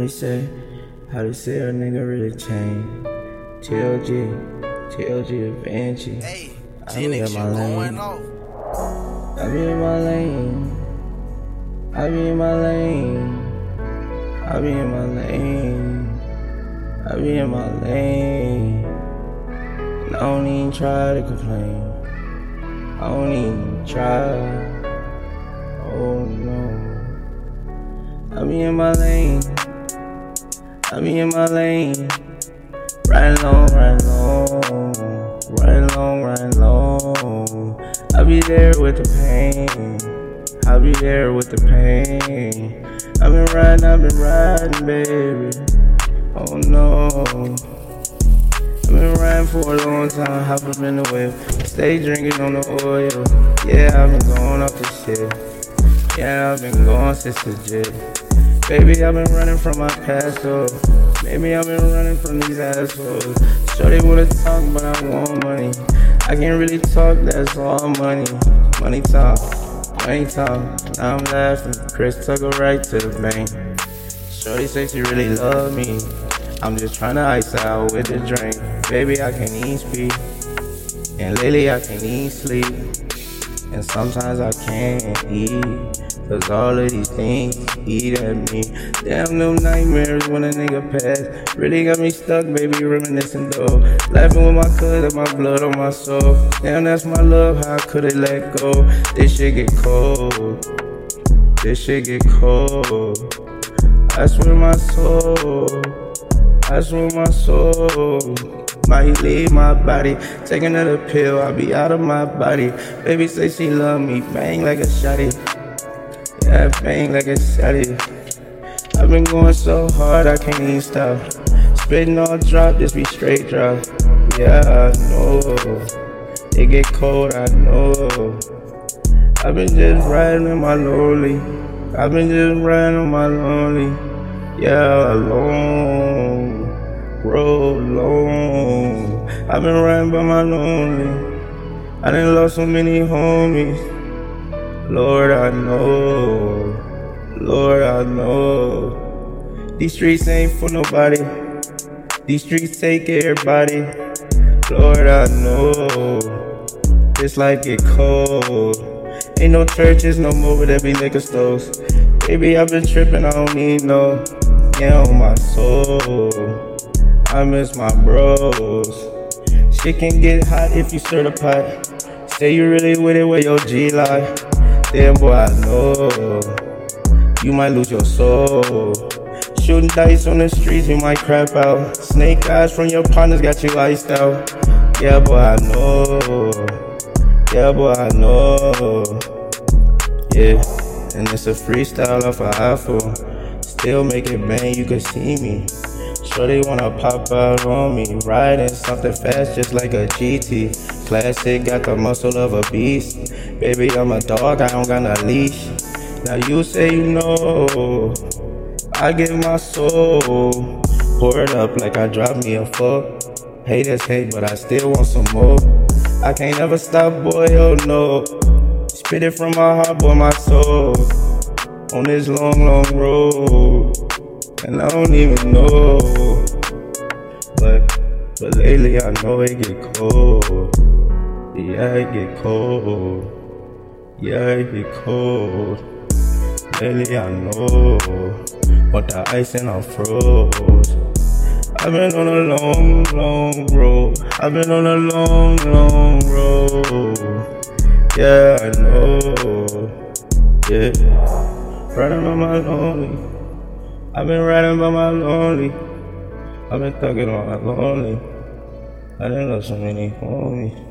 they say, how they say a nigga really changed. TLG, TLG Banshee. Hey, I be in my lane. I be in my lane. I be in my lane. I be in my lane. I be in my lane. And I don't even try to complain. I don't even try. Oh no. I be in my lane. I be in my lane. Right long, right long. Right long, right long. I'll be there with the pain. I'll be there with the pain. I've been riding, I've been riding, baby. Oh no. I've been riding for a long time, hop up in the whip. Stay drinking on the oil. Yeah, I've been going off the shit. Yeah, I've been going since legit. Baby, I've been running from my past, so maybe I've been running from these assholes. Sure, they wanna talk, but I want money. I can't really talk, that's all money. Money talk, money talk. Now I'm laughing. Chris took her right to the bank. Shorty say she really love me. I'm just trying to ice out with the drink. Baby, I can't even speak. And lately I can't even sleep. And sometimes I can't eat. Cause all of these things eat at me. Damn, them nightmares when a nigga pass. Really got me stuck, baby, reminiscing though. Laughing with my cousin, my blood on my soul. Damn, that's my love, how could it let go? This shit get cold. This shit get cold. I swear my soul. I swear my soul might leave my body. Take another pill, I'll be out of my body. Baby say she love me, bang like a shotty. Yeah, bang like a shotty. I've been going so hard, I can't even stop. Spitting all drop, just be straight drop. Yeah, I know. It get cold, I know. I've been just riding in my lonely. I've been just riding on my lonely. Yeah, alone. Road long. I've been riding by my lonely. I done lost so many homies. Lord, I know. Lord, I know. These streets ain't for nobody. These streets take everybody. Lord, I know. This life get cold. Ain't no churches no more, but there be liquor stores. Baby, I've been tripping, I don't need no. Yeah, on my soul. I miss my bros. Shit can get hot if you stir the pot. Say you really with it where your G lie. Damn boy, I know. You might lose your soul. Shooting dice on the streets, you might crap out. Snake eyes from your partners got you iced out. Yeah, boy, I know. Yeah, boy, I know. Yeah, and it's a freestyle off an iPhone. Still make it bang, you can see me. Sure they wanna pop out on me. Riding something fast just like a GT. Classic, got the muscle of a beast. Baby, I'm a dog, I don't got a leash. Now you say you know. I give my soul. Pour it up like I dropped me a fuck. Hate Haters hate, but I still want some more. I can't ever stop, boy, oh no. Spit it from my heart, boy, my soul. On this long, long road. And I don't even know. But, but lately I know it get cold. Yeah, it get cold. Yeah, it get cold. Lately I know. But the ice and I froze. I've been on a long, long road. I've been on a long, long road. Yeah, I know. Yeah. Riding by my lonely. I've been riding by my lonely. I've been thugging on my lonely. I didn't love so many homies.